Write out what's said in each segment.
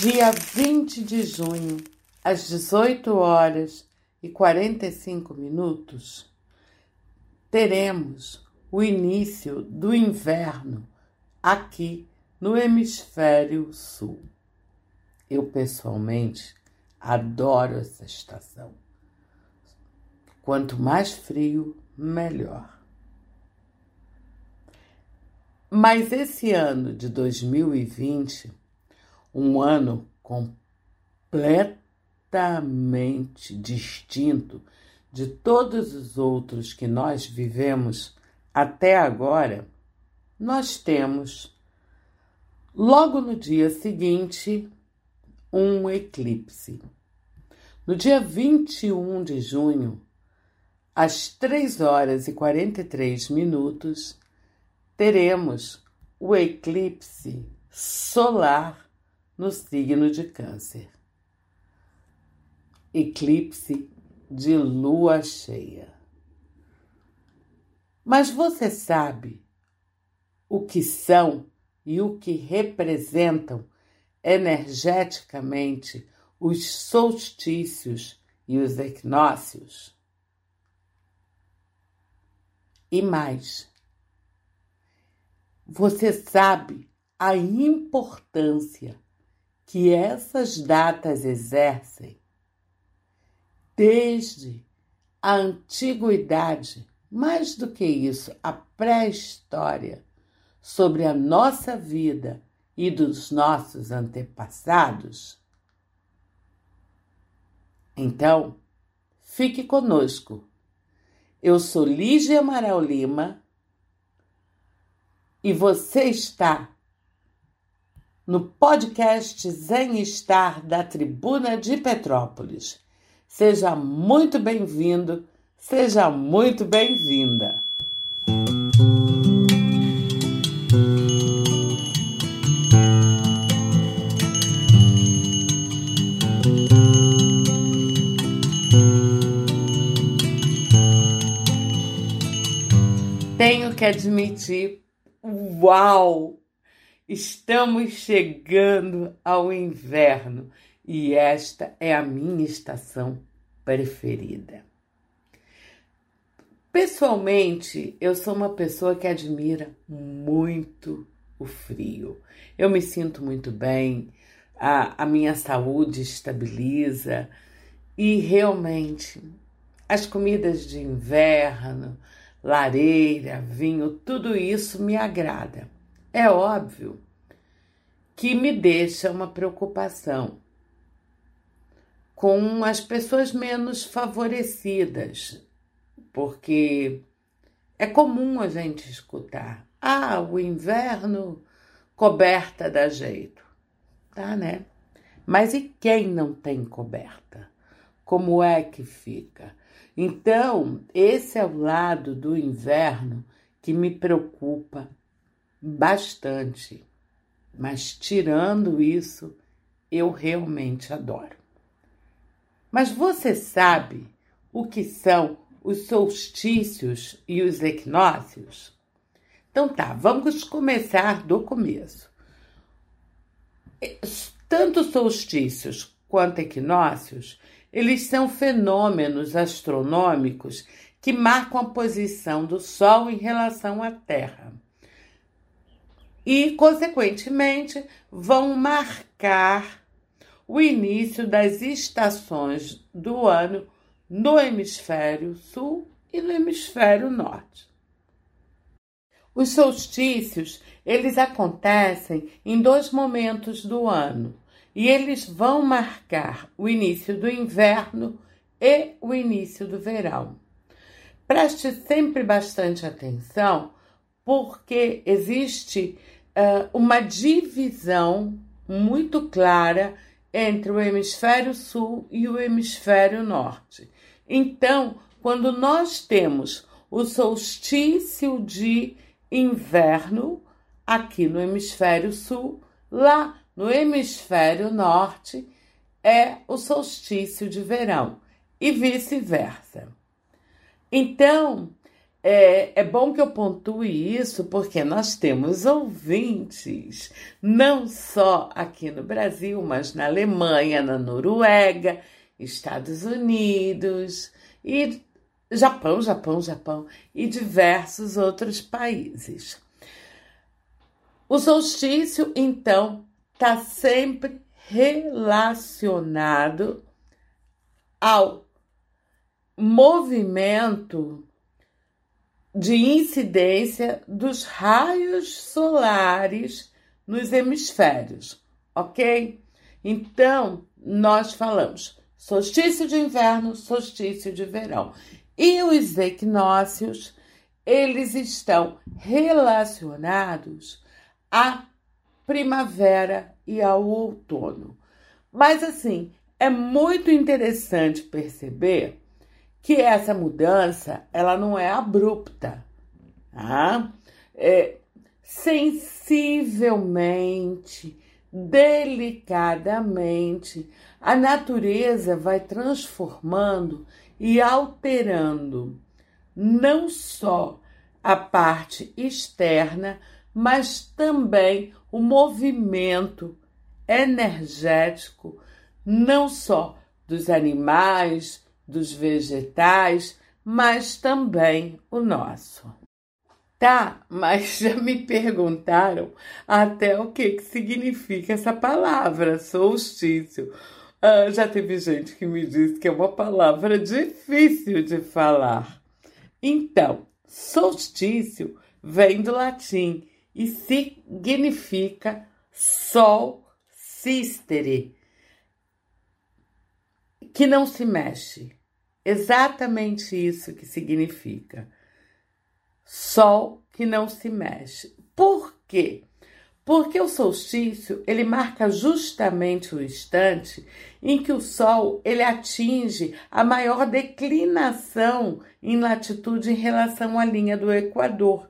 Dia 20 de junho, às 18 horas e 45 minutos, teremos o início do inverno aqui no hemisfério sul. Eu pessoalmente adoro essa estação. Quanto mais frio, melhor. Mas esse ano de 2020, um ano completamente distinto de todos os outros que nós vivemos até agora, nós temos, logo no dia seguinte, um eclipse. No dia 21 de junho, às 3 horas e 43 minutos, teremos o eclipse solar no signo de Câncer. Eclipse de lua cheia. Mas você sabe o que são e o que representam energeticamente os solstícios e os equinócios? E mais, você sabe a importância que essas datas exercem desde a antiguidade, mais do que isso, a pré-história, sobre a nossa vida e dos nossos antepassados? Então, fique conosco eu sou Lígia Amaral Lima e você está no podcast Zen Estar da Tribuna de Petrópolis. Seja muito bem-vindo, seja muito bem-vinda. tenho que admitir, uau! Estamos chegando ao inverno e esta é a minha estação preferida. Pessoalmente, eu sou uma pessoa que admira muito o frio. Eu me sinto muito bem, a, a minha saúde estabiliza e realmente as comidas de inverno, lareira, vinho, tudo isso me agrada. É óbvio que me deixa uma preocupação com as pessoas menos favorecidas, porque é comum a gente escutar: ah, o inverno coberta dá jeito. Tá, né? Mas e quem não tem coberta? Como é que fica? Então, esse é o lado do inverno que me preocupa bastante. Mas tirando isso, eu realmente adoro. Mas você sabe o que são os solstícios e os equinócios? Então tá, vamos começar do começo. Tanto solstícios quanto equinócios eles são fenômenos astronômicos que marcam a posição do Sol em relação à Terra. E, consequentemente, vão marcar o início das estações do ano no hemisfério sul e no hemisfério norte. Os solstícios, eles acontecem em dois momentos do ano e eles vão marcar o início do inverno e o início do verão. Preste sempre bastante atenção, porque existe uh, uma divisão muito clara entre o hemisfério sul e o hemisfério norte. Então, quando nós temos o solstício de inverno aqui no hemisfério sul, lá no hemisfério norte é o solstício de verão e vice-versa. Então, é, é bom que eu pontue isso porque nós temos ouvintes, não só aqui no Brasil, mas na Alemanha, na Noruega, Estados Unidos e Japão, Japão, Japão e diversos outros países. O solstício, então, está sempre relacionado ao movimento de incidência dos raios solares nos hemisférios, ok? Então, nós falamos solstício de inverno, solstício de verão. E os equinócios, eles estão relacionados à primavera e ao outono. Mas assim, é muito interessante perceber que essa mudança ela não é abrupta, tá? É, sensivelmente, delicadamente, a natureza vai transformando e alterando não só a parte externa, mas também o movimento energético, não só dos animais, dos vegetais, mas também o nosso. Tá, mas já me perguntaram até o que, que significa essa palavra, solstício. Ah, já teve gente que me disse que é uma palavra difícil de falar. Então, solstício vem do latim e significa sol sistere, que não se mexe. Exatamente isso que significa. Sol que não se mexe. Por quê? Porque o solstício, ele marca justamente o instante em que o sol ele atinge a maior declinação em latitude em relação à linha do equador.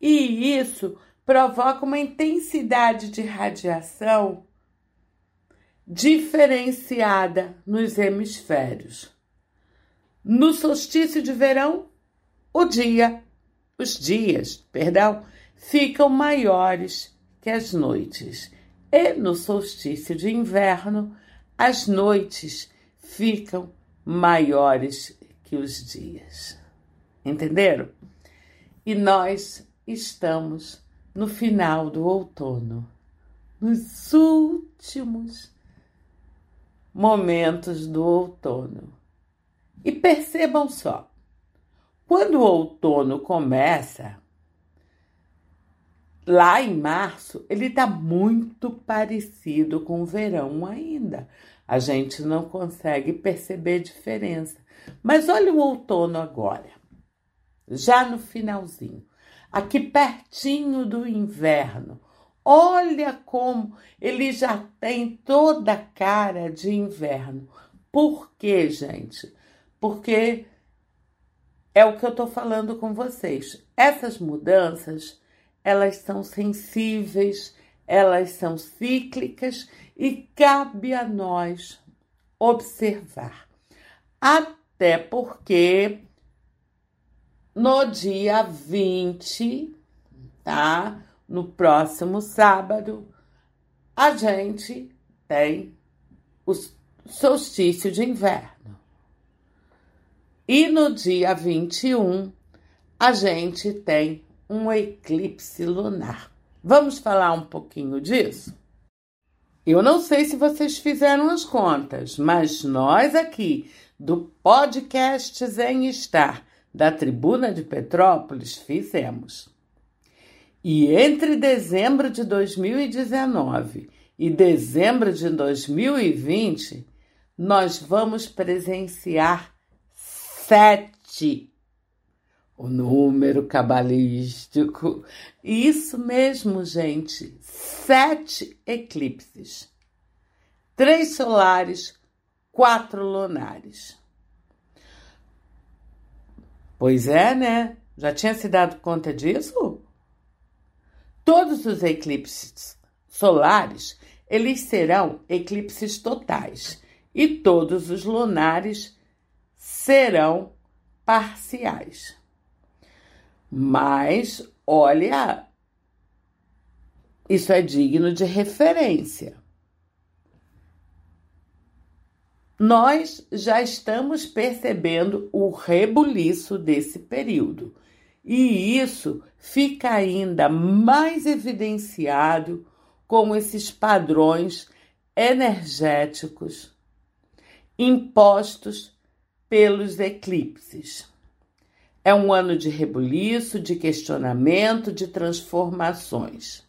E isso provoca uma intensidade de radiação diferenciada nos hemisférios. No solstício de verão, o dia, os dias, perdão, ficam maiores que as noites. E no solstício de inverno, as noites ficam maiores que os dias. Entenderam? E nós estamos no final do outono, nos últimos momentos do outono. E percebam só, quando o outono começa, lá em março, ele está muito parecido com o verão ainda. A gente não consegue perceber diferença. Mas olha o outono agora, já no finalzinho, aqui pertinho do inverno. Olha como ele já tem toda a cara de inverno. Por quê, gente? Porque é o que eu estou falando com vocês. Essas mudanças, elas são sensíveis, elas são cíclicas e cabe a nós observar. Até porque no dia 20, tá? No próximo sábado, a gente tem o solstício de inverno. E no dia 21, a gente tem um eclipse lunar. Vamos falar um pouquinho disso? Eu não sei se vocês fizeram as contas, mas nós aqui do podcast Zen Estar da Tribuna de Petrópolis fizemos. E entre dezembro de 2019 e dezembro de 2020, nós vamos presenciar sete, o número cabalístico. Isso mesmo, gente, sete eclipses. Três solares, quatro lunares. Pois é, né? Já tinha se dado conta disso? Todos os eclipses solares, eles serão eclipses totais e todos os lunares serão parciais. Mas, olha, isso é digno de referência. Nós já estamos percebendo o rebuliço desse período, e isso fica ainda mais evidenciado com esses padrões energéticos impostos pelos eclipses. É um ano de rebuliço, de questionamento, de transformações.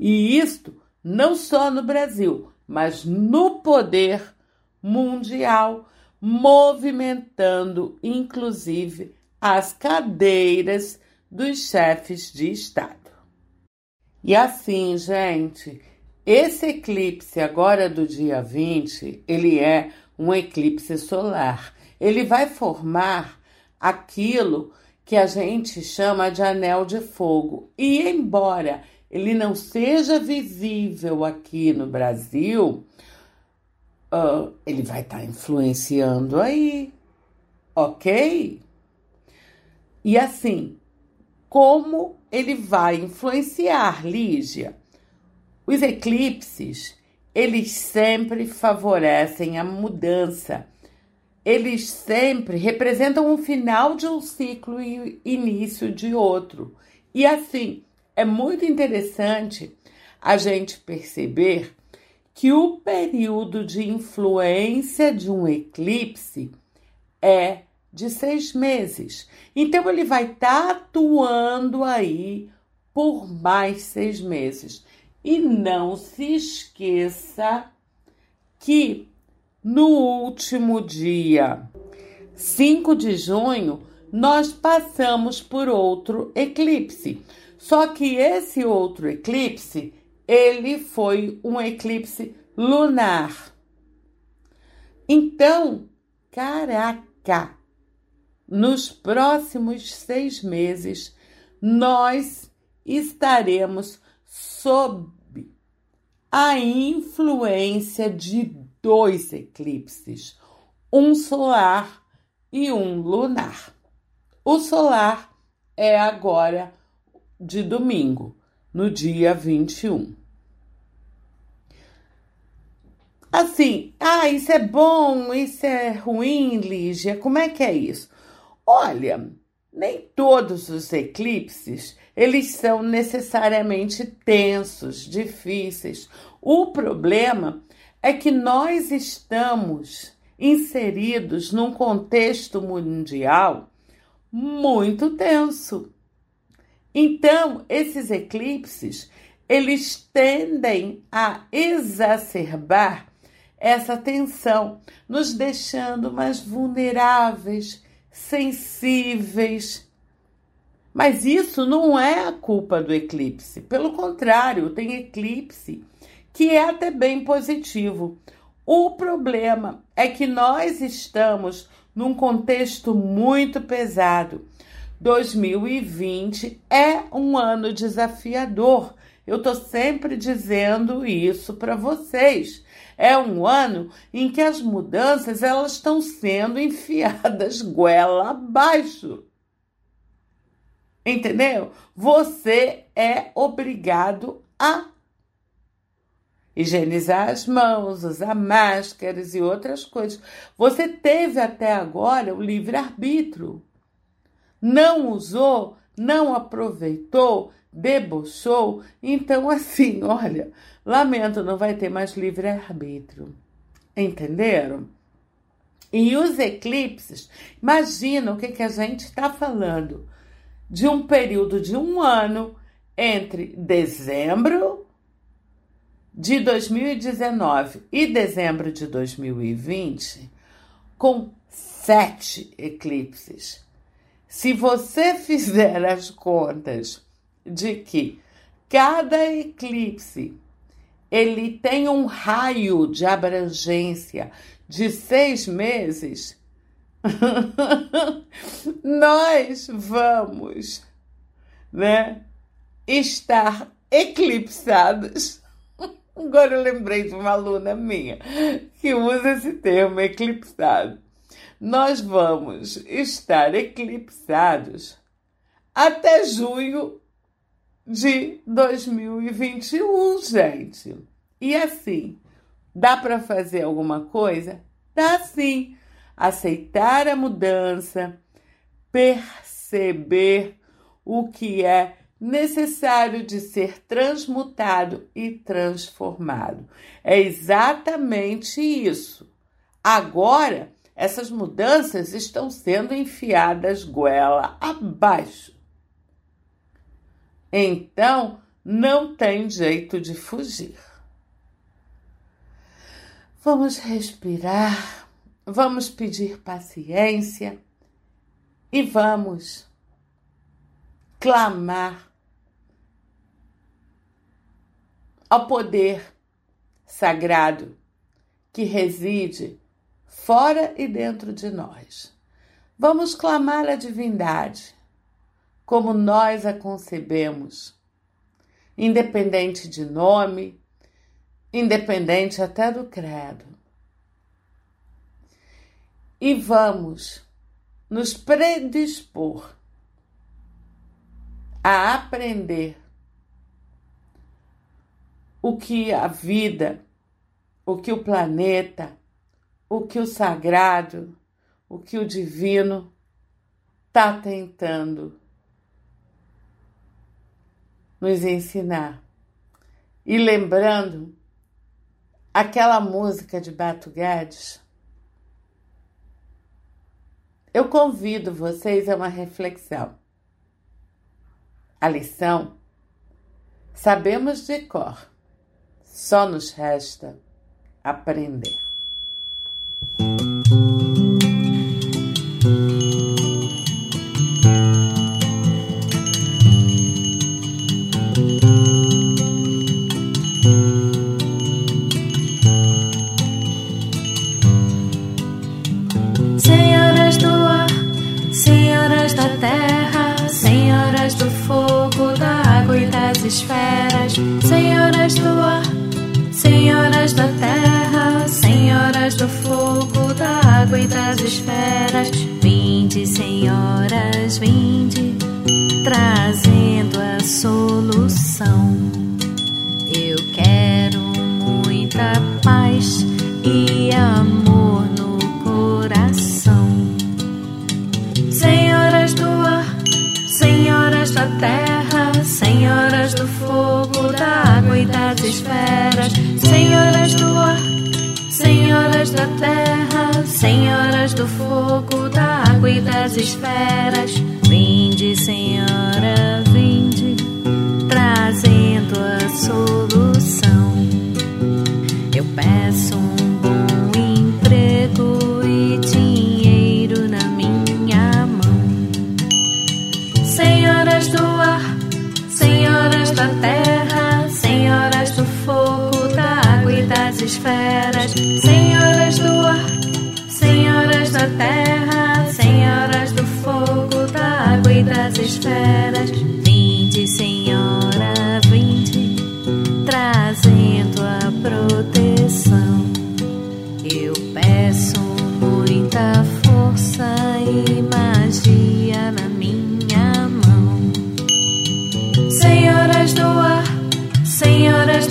E isto não só no Brasil, mas no poder mundial, movimentando inclusive as cadeiras dos chefes de Estado. E assim, gente, esse eclipse agora do dia 20, ele é um eclipse solar. Ele vai formar aquilo que a gente chama de anel de fogo. E embora ele não seja visível aqui no Brasil, uh, ele vai estar tá influenciando aí, ok? E assim, como ele vai influenciar, Lígia? Os eclipses, eles sempre favorecem a mudança. Eles sempre representam o final de um ciclo e início de outro. E assim, é muito interessante a gente perceber que o período de influência de um eclipse é de seis meses. Então, ele vai estar tá atuando aí por mais seis meses. E não se esqueça que no último dia 5 de junho nós passamos por outro eclipse. Só que esse outro eclipse, ele foi um eclipse lunar. Então, caraca, nos próximos seis meses nós estaremos sob a influência de dois eclipses, um solar e um lunar. O solar é agora de domingo, no dia 21. Assim, ah, isso é bom, isso é ruim, Lígia, como é que é isso? Olha, nem todos os eclipses, eles são necessariamente tensos, difíceis. O problema é que nós estamos inseridos num contexto mundial muito tenso. Então, esses eclipses, eles tendem a exacerbar essa tensão, nos deixando mais vulneráveis, sensíveis. Mas isso não é a culpa do eclipse. Pelo contrário, tem eclipse que é até bem positivo. O problema é que nós estamos num contexto muito pesado 2020 é um ano desafiador. Eu tô sempre dizendo isso para vocês. É um ano em que as mudanças elas estão sendo enfiadas goela abaixo. Entendeu? Você é obrigado a higienizar as mãos, usar máscaras e outras coisas. Você teve até agora o livre-arbítrio não usou, não aproveitou, debochou. Então, assim, olha, lamento, não vai ter mais livre-arbítrio. Entenderam? E os eclipses, imagina o que, que a gente está falando de um período de um ano entre dezembro de 2019 e dezembro de 2020, com sete eclipses. Se você fizer as contas de que cada eclipse ele tem um raio de abrangência de seis meses, nós vamos, né, estar eclipsados. Agora eu lembrei de uma aluna minha que usa esse termo eclipsado nós vamos estar eclipsados até junho de 2021, gente. E assim, dá para fazer alguma coisa? Dá sim. Aceitar a mudança, perceber o que é necessário de ser transmutado e transformado. É exatamente isso. Agora, essas mudanças estão sendo enfiadas goela abaixo. Então, não tem jeito de fugir. Vamos respirar, vamos pedir paciência e vamos clamar ao poder sagrado que reside fora e dentro de nós. Vamos clamar a divindade como nós a concebemos, independente de nome, independente até do credo. E vamos nos predispor a aprender o que a vida, o que o planeta, o que o sagrado, o que o divino está tentando nos ensinar. E lembrando aquela música de Bato Guedes, eu convido vocês a uma reflexão. A lição sabemos de cor, só nos resta aprender. Esferas, senhoras do ar, senhoras da terra, senhoras do fogo, da água e das esferas. Vinde, senhoras, vinde, trazendo a solução. Eu quero muita paz e amor senhoras do ar, senhoras da terra, senhoras do fogo, da água e das esferas. Vinde, Senhora,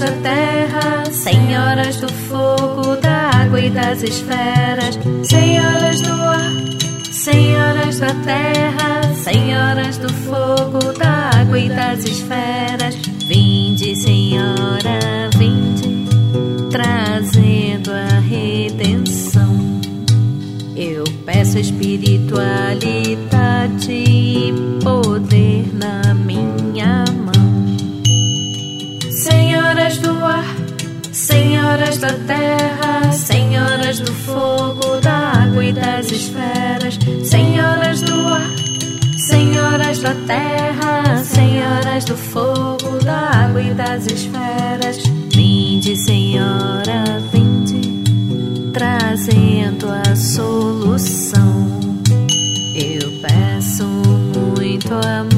da terra, senhoras do fogo, da água e das esferas, senhoras do ar, senhoras da terra, senhoras do fogo, da água e das esferas. Vinde, Senhora, vinde, trazendo a redenção. Eu peço espiritualidade e poder da terra, senhoras do fogo, da água e das esferas, senhoras do ar, senhoras da terra, senhoras do fogo, da água e das esferas. Vinde, Senhora, vinde, trazendo a solução. Eu peço muito amor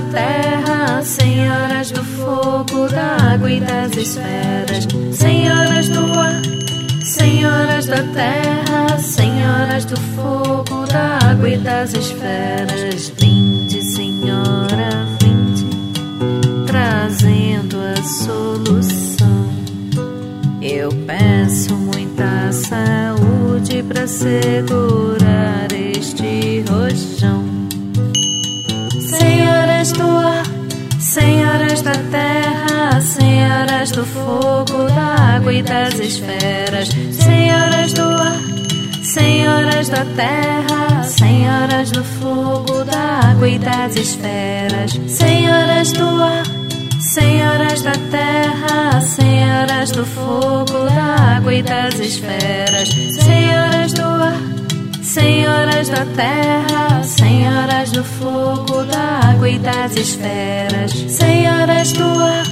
terra, senhoras do fogo, da água e das esferas, senhoras do ar, senhoras da terra, senhoras do fogo, da água e das esferas. Vinde, Senhora, vinde, trazendo a solução. Eu peço muita saúde para segurar fogo, da água e das esferas, senhoras do ar, senhoras da terra, senhoras do fogo, da água e das esferas, senhoras do ar. Senhoras da terra, senhoras do fogo, da água e das esferas, senhoras do ar, senhoras da terra, senhoras do fogo, da água e das esferas, senhoras do ar,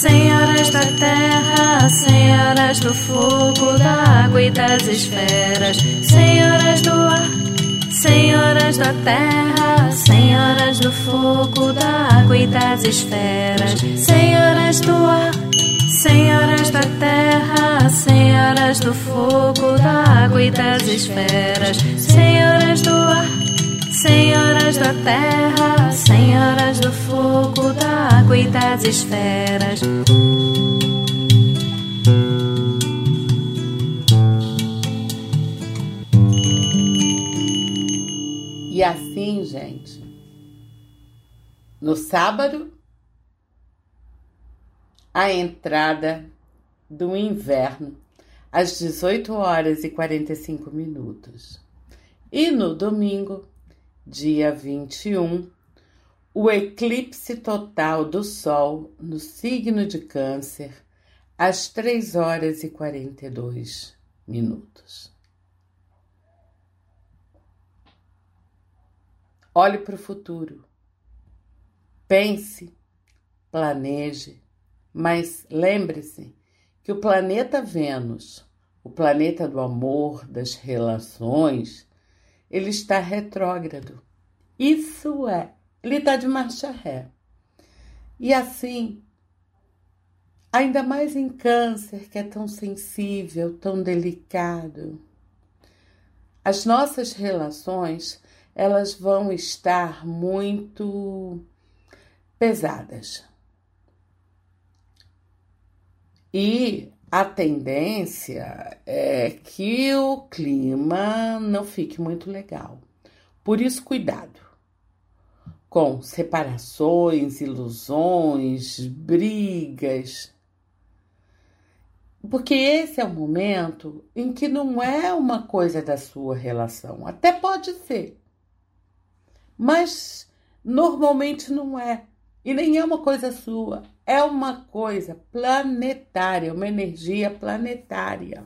senhoras da terra, senhoras do fogo, da água e das esferas, senhoras do ar. Senhoras da terra, senhoras do fogo, da água e das esferas, senhoras do ar, senhoras da terra, senhoras do fogo, da água e das esferas, senhoras do ar, senhoras da terra, senhoras do fogo, da água e das esferas. E assim, gente, no sábado, a entrada do inverno às 18 horas e 45 minutos. E no domingo, dia 21, o eclipse total do Sol no signo de Câncer às 3 horas e 42 minutos. Olhe para o futuro. Pense, planeje, mas lembre-se que o planeta Vênus, o planeta do amor, das relações, ele está retrógrado. Isso é, ele está de marcha ré. E assim, ainda mais em Câncer, que é tão sensível, tão delicado, as nossas relações elas vão estar muito pesadas. E a tendência é que o clima não fique muito legal. Por isso, cuidado com separações, ilusões, brigas. Porque esse é o momento em que não é uma coisa da sua relação. Até pode ser, mas normalmente não é. E nem é uma coisa sua, é uma coisa planetária, uma energia planetária.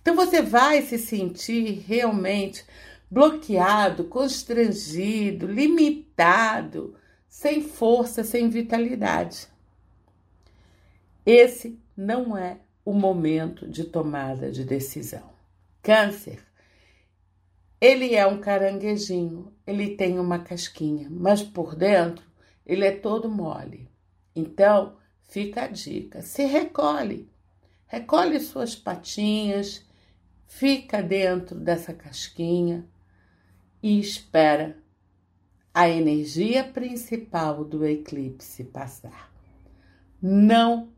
Então você vai se sentir realmente bloqueado, constrangido, limitado, sem força, sem vitalidade. Esse não é o momento de tomada de decisão. Câncer ele é um caranguejinho, ele tem uma casquinha, mas por dentro ele é todo mole. Então, fica a dica: se recolhe, recolhe suas patinhas, fica dentro dessa casquinha e espera a energia principal do eclipse passar. Não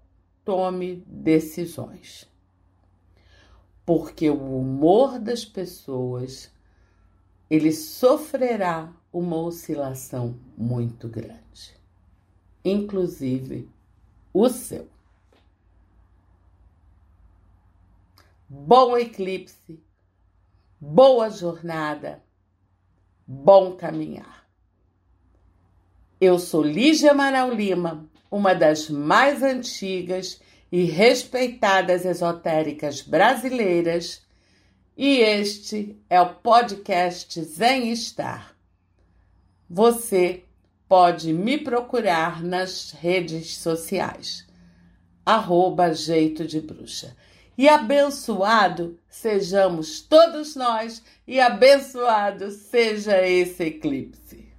tome decisões, porque o humor das pessoas ele sofrerá uma oscilação muito grande, inclusive o seu. Bom eclipse, boa jornada, bom caminhar. Eu sou Lígia Amaral Lima, uma das mais antigas e respeitadas esotéricas brasileiras e este é o podcast Zen Estar. Você pode me procurar nas redes sociais, arroba Jeito de Bruxa. E abençoado sejamos todos nós e abençoado seja esse eclipse.